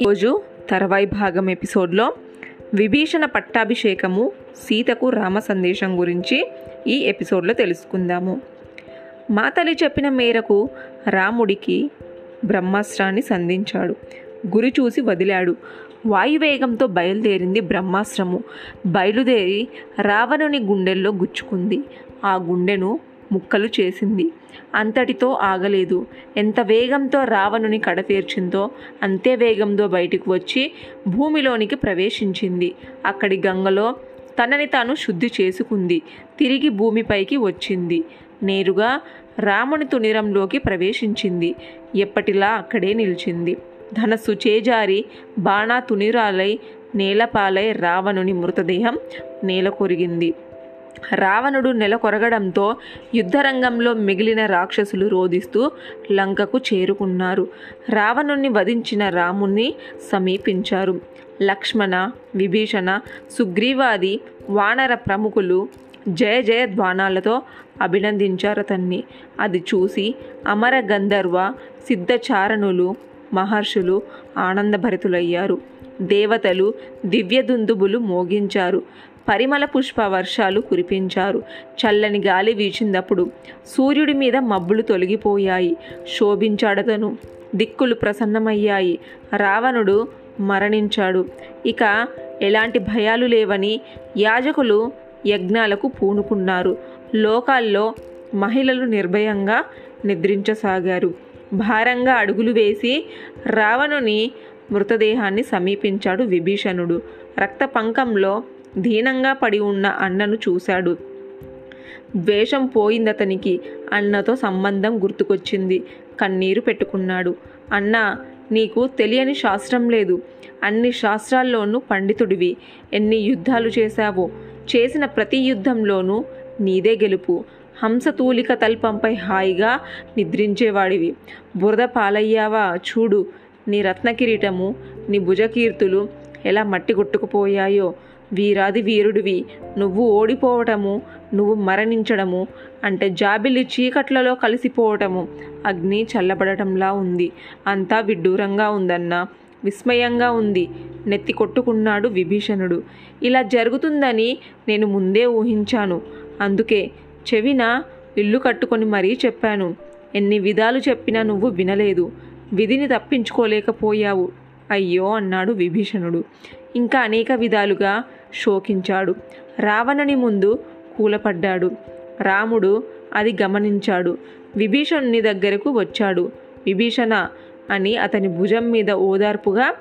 ఈరోజు తర్వాయి భాగం ఎపిసోడ్లో విభీషణ పట్టాభిషేకము సీతకు రామ సందేశం గురించి ఈ ఎపిసోడ్లో తెలుసుకుందాము. మా తల్లి చెప్పిన మేరకు రాముడికి బ్రహ్మాస్త్రాన్ని సంధించాడు. గురి చూసి వదిలాడు. వాయువేగంతో బయలుదేరింది బ్రహ్మాస్త్రము. బయలుదేరి రావణుని గుండెల్లో గుచ్చుకుంది. ఆ గుండెను ముక్కలు చేసింది. అంతటితో ఆగలేదు. ఎంత వేగంతో రావణుని కడతీర్చిందో అంతే వేగంతో బయటికి వచ్చి భూమిలోనికి ప్రవేశించింది. అక్కడి గంగలో తనని తాను శుద్ధి చేసుకుంది. తిరిగి భూమిపైకి వచ్చింది. నేరుగా రాముని తునిరంలోకి ప్రవేశించింది. ఎప్పటిలా అక్కడే నిలిచింది. ధనస్సు చేజారి బాణా తునిరాలై నేలపాలై రావణుని మృతదేహం నేల కొరిగింది రావణుడు నెలకొరగడంతో యుద్ధరంగంలో మిగిలిన రాక్షసులు రోధిస్తూ లంకకు చేరుకున్నారు. రావణుణ్ణి వధించిన రాముణ్ణి సమీపించారు. లక్ష్మణ విభీషణ సుగ్రీవాది వానర ప్రముఖులు జయ జయ ధ్వానాలతో అభినందించారు అతన్ని అది చూసి అమర గంధర్వ సిద్ధచారణులు మహర్షులు ఆనందభరితులయ్యారు. దేవతలు దివ్యదుందుబులు మోగించారు. పరిమళ పుష్ప వర్షాలు కురిపించారు. చల్లని గాలి వీచిందప్పుడు సూర్యుడి మీద మబ్బులు తొలగిపోయాయి. శోభించాడతను. దిక్కులు ప్రసన్నమయ్యాయి. రావణుడు మరణించాడు. ఇక ఎలాంటి భయాలు లేవని యాజకులు యజ్ఞాలకు పూనుకున్నారు. లోకాల్లో మహిళలు నిర్భయంగా నిద్రించసాగారు. భారంగా అడుగులు వేసి రావణుని మృతదేహాన్ని సమీపించాడు విభీషణుడు. రక్త పంకంలో దీనంగా పడి ఉన్న అన్నను చూశాడు. ద్వేషం పోయిందతనికి అన్నతో సంబంధం గుర్తుకొచ్చింది. కన్నీరు పెట్టుకున్నాడు. అన్న నీకు తెలియని శాస్త్రం లేదు. అన్ని శాస్త్రాల్లోనూ పండితుడివి. ఎన్ని యుద్ధాలు చేశావో? చేసిన ప్రతి యుద్ధంలోనూ నీదే గెలుపు. హంసతూలిక తల్పంపై హాయిగా నిద్రించేవాడివి. బురద పాలయ్యావా? చూడు నీ రత్నకిరీటము నీ భుజకీర్తులు ఎలా మట్టి కొట్టుకుపోయాయో? వీరాది వీరుడివి. నువ్వు ఓడిపోవటము నువ్వు మరణించడము అంటే జాబిలి చీకట్లలో కలిసిపోవటము. అగ్ని చల్లబడటంలా ఉంది. అంతా విడ్డూరంగా ఉందన్నా. విస్మయంగా ఉంది. నెత్తి కొట్టుకున్నాడు విభీషణుడు. ఇలా జరుగుతుందని నేను ముందే ఊహించాను. అందుకే చెవిన ఇల్లు కట్టుకొని మరీ చెప్పాను. ఎన్ని విధాలు చెప్పినా నువ్వు వినలేదు. విధిని తప్పించుకోలేకపోయావు. అయ్యో అన్నాడు విభీషణుడు. ఇంకా అనేక విధాలుగా శోకించాడు. రావణుని ముందు కూలపడ్డాడు. రాముడు అది గమనించాడు. విభీషణుని దగ్గరకు వచ్చాడు. విభీషణ అని అతని భుజం మీద ఓదార్పుగా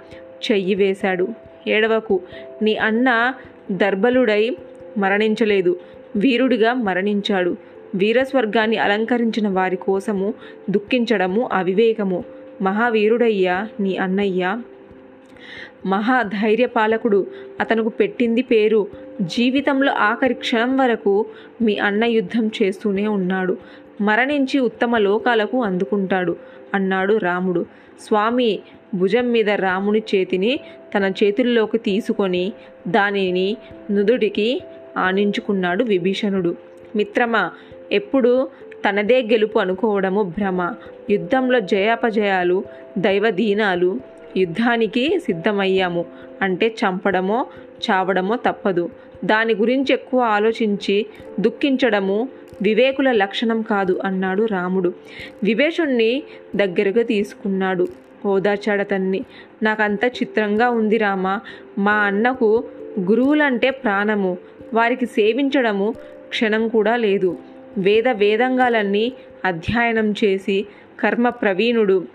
చెయ్యి వేశాడు. ఏడవకు నీ అన్న దర్బలుడై మరణించలేదు. వీరుడిగా మరణించాడు. వీరస్వర్గాన్ని అలంకరించిన వారి కోసము దుఃఖించడము అవివేకము. మహావీరుడయ్యా నీ అన్నయ్య. మహాధైర్యపాలకుడు. అతనుకు పెట్టింది పేరు జీవితంలో ఆఖరి క్షణం వరకు మీ అన్న యుద్ధం చేస్తూనే ఉన్నాడు. మరణించి ఉత్తమ లోకాలకు అందుకుంటాడు అన్నాడు రాముడు. స్వామి భుజం మీద రాముని చేతిని తన చేతుల్లోకి తీసుకొని దానిని నుదుడికి ఆనించుకున్నాడు విభీషణుడు. మిత్రమా ఎప్పుడు తనదే గెలుపు అనుకోవడము భ్రమ. యుద్ధంలో జయాపజయాలు దైవదీనాలు యుద్ధానికి సిద్ధమయ్యాము. అంటే చంపడమో చావడమో తప్పదు. దాని గురించి ఎక్కువ ఆలోచించి దుఃఖించడము వివేకుల లక్షణం కాదు అన్నాడు రాముడు. విభేషుణ్ణి దగ్గరగా తీసుకున్నాడు. ఓదార్చాడతన్ని నాకంత చిత్రంగా ఉంది రామ. మా అన్నకు గురువులంటే ప్రాణము. వారికి సేవించడము క్షణం కూడా లేదు. వేద వేదంగాలన్నీ అధ్యయనం చేసి కర్మ ప్రవీణుడు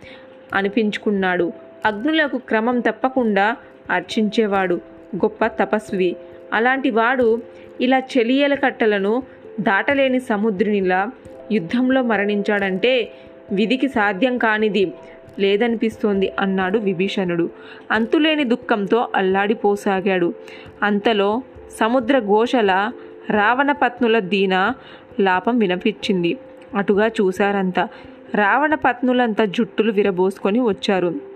అనిపించుకున్నాడు. అగ్నులకు క్రమం తప్పకుండా అర్చించేవాడు గొప్ప తపస్వి. అలాంటి వాడు ఇలా చెలియల కట్టలను దాటలేని సముద్రునిలా యుద్ధంలో మరణించాడంటే విధికి సాధ్యం కానిది లేదనిపిస్తోంది అన్నాడు విభీషణుడు. అంతులేని దుఃఖంతో అల్లాడిపోసాగాడు. అంతలో సముద్ర ఘోషల రావణపత్నుల దీన లాపం వినిపించింది. అటుగా చూశారంతా. రావణపత్నులంతా జుట్టులు విరబోసుకొని వచ్చారు.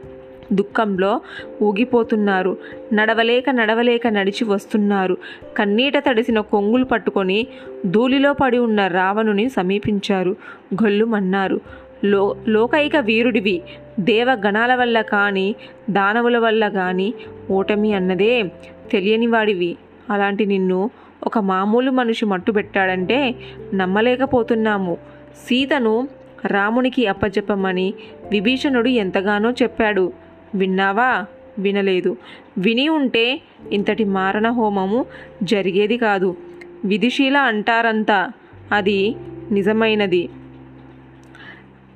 దుఃఖంలో ఊగిపోతున్నారు. నడవలేక నడవలేక నడిచి వస్తున్నారు. కన్నీట తడిసిన కొంగులు పట్టుకొని ధూళిలో పడి ఉన్న రావణుని సమీపించారు. గొల్లుమన్నారు లో లోకైక వీరుడివి. దేవగణాల వల్ల కానీ దానవుల వల్ల కానీ ఓటమి అన్నదే తెలియని వాడివి. అలాంటి నిన్ను ఒక మామూలు మనిషి మట్టుబెట్టాడంటే నమ్మలేకపోతున్నాము. సీతను రామునికి అప్పచెప్పమని విభీషణుడు ఎంతగానో చెప్పాడు. విన్నావా? వినలేదు. విని ఉంటే ఇంతటి మారణ హోమము జరిగేది కాదు. విధిశీల అంటారంతా. అది నిజమైనది.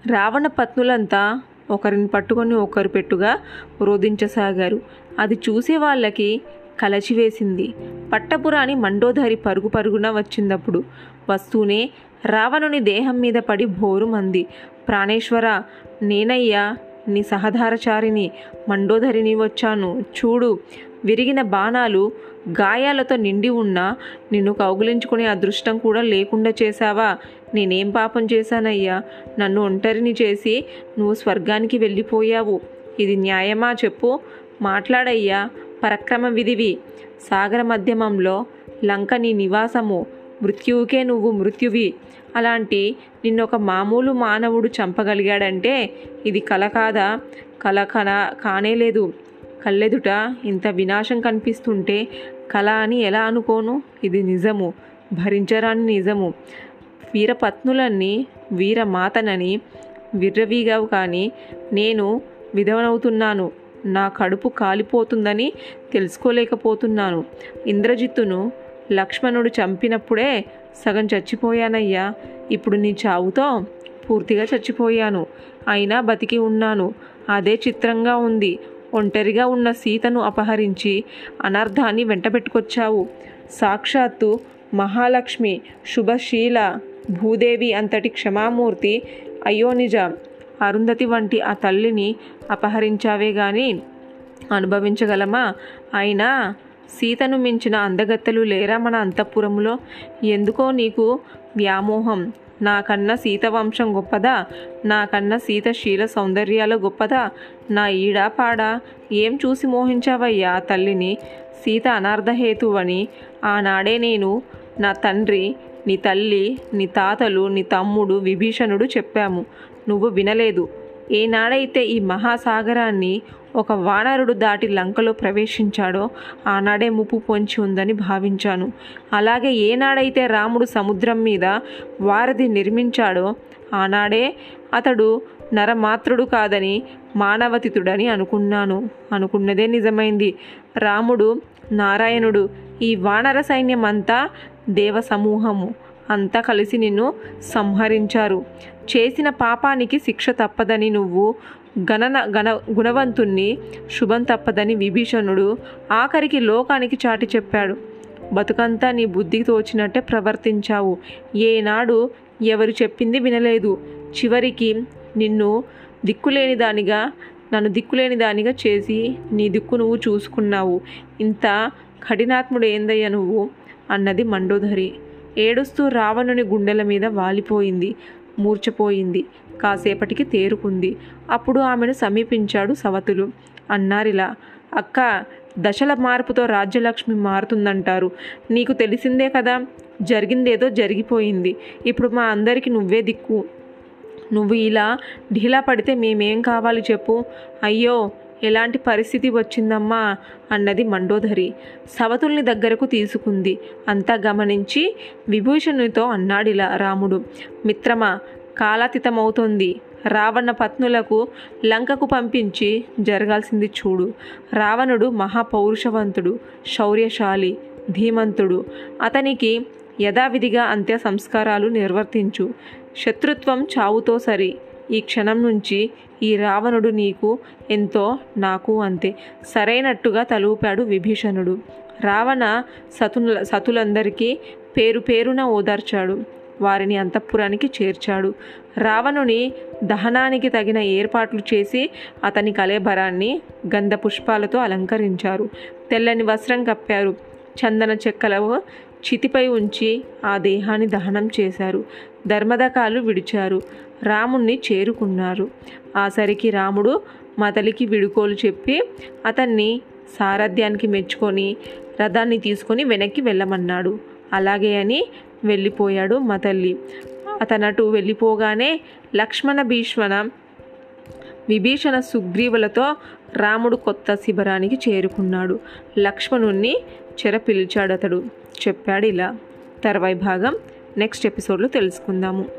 రావణ పత్నులంతా ఒకరిని పట్టుకొని ఒకరు పెట్టుగా రోధించసాగారు. అది చూసే వాళ్ళకి కలచివేసింది. పట్టపురాణి మండోదరి పరుగు పరుగున వచ్చిందప్పుడు. వస్తూనే రావణుని దేహం మీద పడి భోరుమంది ప్రాణేశ్వర నేనయ్యా నీ సహధారచారిని మండోదరిని వచ్చాను. చూడు విరిగిన బాణాలు గాయాలతో నిండి ఉన్నా నిన్ను కౌగులించుకునే అదృష్టం కూడా లేకుండా చేశావా? నేనేం పాపం చేశానయ్యా? నన్ను ఒంటరిని చేసి నువ్వు స్వర్గానికి వెళ్ళిపోయావు. ఇది న్యాయమా చెప్పు? మాట్లాడయ్యా పరక్రమ విధివి. సాగర మధ్యమంలో లంక నీ నివాసము. మృత్యువుకే నువ్వు మృత్యువి. అలాంటి నిన్న ఒక మామూలు మానవుడు చంపగలిగాడంటే ఇది కల కాదా? కల కన కానేలేదు కళ్ళెదుట ఇంత వినాశం కనిపిస్తుంటే కళ అని ఎలా అనుకోను? ఇది నిజము. భరించరాని నిజము. వీరపత్నులన్నీ వీరమాతనని విర్రవీగావు కానీ నేను విధవనవుతున్నాను. నా కడుపు కాలిపోతుందని తెలుసుకోలేకపోతున్నాను. ఇంద్రజిత్తును లక్ష్మణుడు చంపినప్పుడే సగం చచ్చిపోయానయ్యా. ఇప్పుడు నీ చావుతో పూర్తిగా చచ్చిపోయాను. అయినా బతికి ఉన్నాను. అదే చిత్రంగా ఉంది. ఒంటరిగా ఉన్న సీతను అపహరించి అనర్థాన్ని వెంటబెట్టుకొచ్చావు. సాక్షాత్తు మహాలక్ష్మి శుభశీల భూదేవి అంతటి క్షమామూర్తి అయ్యో నిజ. అరుంధతి వంటి ఆ తల్లిని అపహరించావే గాని అనుభవించగలమా? అయినా సీతను మించిన అందగత్తెలు లేరా మన అంతఃపురములో? ఎందుకో నీకు వ్యామోహం. నాకన్నా సీత వంశం గొప్పదా? నాకన్నా సీత శీల సౌందర్యాలు గొప్పదా? నా ఈడాపాడ ఏం చూసి మోహించావయ్యా తల్లిని? సీత అనార్థహేతువని ఆనాడే నేను నా తండ్రి నీ తల్లి నీ తాతలు నీ తమ్ముడు విభీషణుడు చెప్పాము. నువ్వు వినలేదు. ఏనాడైతే ఈ మహాసాగరాన్ని ఒక వానరుడు దాటి లంకలో ప్రవేశించాడో ఆనాడే ముప్పు పొంచి ఉందని భావించాను. అలాగే ఏనాడైతే రాముడు సముద్రం మీద వారధి నిర్మించాడో ఆనాడే అతడు నరమాత్రుడు కాదని మానవతితుడని అనుకున్నాను. అనుకున్నదే నిజమైంది. రాముడు నారాయణుడు ఈ వానర సైన్యం అంతా దేవ సమూహము అంతా కలిసి నిన్ను సంహరించారు. చేసిన పాపానికి శిక్ష తప్పదని నువ్వు గణన గణ గుణవంతుణ్ణి శుభం తప్పదని విభీషణుడు ఆఖరికి లోకానికి చాటి చెప్పాడు. బతుకంతా నీ బుద్ధికి తోచినట్టే ప్రవర్తించావు. ఏనాడు ఎవరు చెప్పింది వినలేదు. చివరికి నిన్ను దిక్కులేని దానిగా నన్ను దిక్కులేని దానిగా చేసి నీ దిక్కు నువ్వు చూసుకున్నావు. ఇంత కఠినాత్ముడు ఏందయ్యా నువ్వు అన్నది మండోదరి. ఏడుస్తూ రావణుని గుండెల మీద వాలిపోయింది మూర్చపోయింది కాసేపటికి తేరుకుంది. అప్పుడు ఆమెను సమీపించాడు సవతులు. అన్నారిలా అక్క దశల మార్పుతో రాజ్యలక్ష్మి మారుతుందంటారు. నీకు తెలిసిందే కదా జరిగిందేదో జరిగిపోయింది. ఇప్పుడు మా అందరికీ నువ్వే దిక్కు. నువ్వు ఇలా ఢీలా పడితే మేమేం కావాలి చెప్పు. అయ్యో ఎలాంటి పరిస్థితి వచ్చిందమ్మా? అన్నది మండోదరి. సవతుల్ని దగ్గరకు తీసుకుంది. అంతా గమనించి విభూషణునితో అన్నాడిలా రాముడు. మిత్రమా కాలాతీతమవుతోంది. రావణ పత్నులకు లంకకు పంపించి జరగాల్సింది చూడు. రావణుడు మహాపౌరుషవంతుడు శౌర్యశాలి ధీమంతుడు. అతనికి యథావిధిగా అంత్య సంస్కారాలు నిర్వర్తించు. శత్రుత్వం చావుతో సరి. ఈ క్షణం నుంచి ఈ రావణుడు నీకు ఎంతో నాకు అంతే. సరైనట్టుగా తలూపాడు విభీషణుడు. రావణ సతుల సతులందరికీ పేరు పేరున ఓదార్చాడు. వారిని అంతఃపురానికి చేర్చాడు. రావణుని దహనానికి తగిన ఏర్పాట్లు చేసి అతని కలేబరాన్ని గంధ పుష్పాలతో అలంకరించారు. తెల్లని వస్త్రం కప్పారు. చందన చెక్కల చితిపై ఉంచి ఆ దేహాన్ని దహనం చేశారు. ధర్మదకాలు విడిచారు. రాముణ్ణి చేరుకున్నారు. ఆసరికి రాముడు మతలికి విడుకోలు చెప్పి అతన్ని సారథ్యానికి మెచ్చుకొని రథాన్ని తీసుకొని వెనక్కి వెళ్ళమన్నాడు. అలాగే అని వెళ్ళిపోయాడు మతల్లి. అతనటు వెళ్ళిపోగానే లక్ష్మణ భీష్మణ విభీషణ సుగ్రీవులతో రాముడు కొత్త శిబిరానికి చేరుకున్నాడు. లక్ష్మణుణ్ణి చెర పిలిచాడు అతడు చెప్పాడు ఇలా. తర్వాయి భాగం నెక్స్ట్ ఎపిసోడ్లో తెలుసుకుందాము.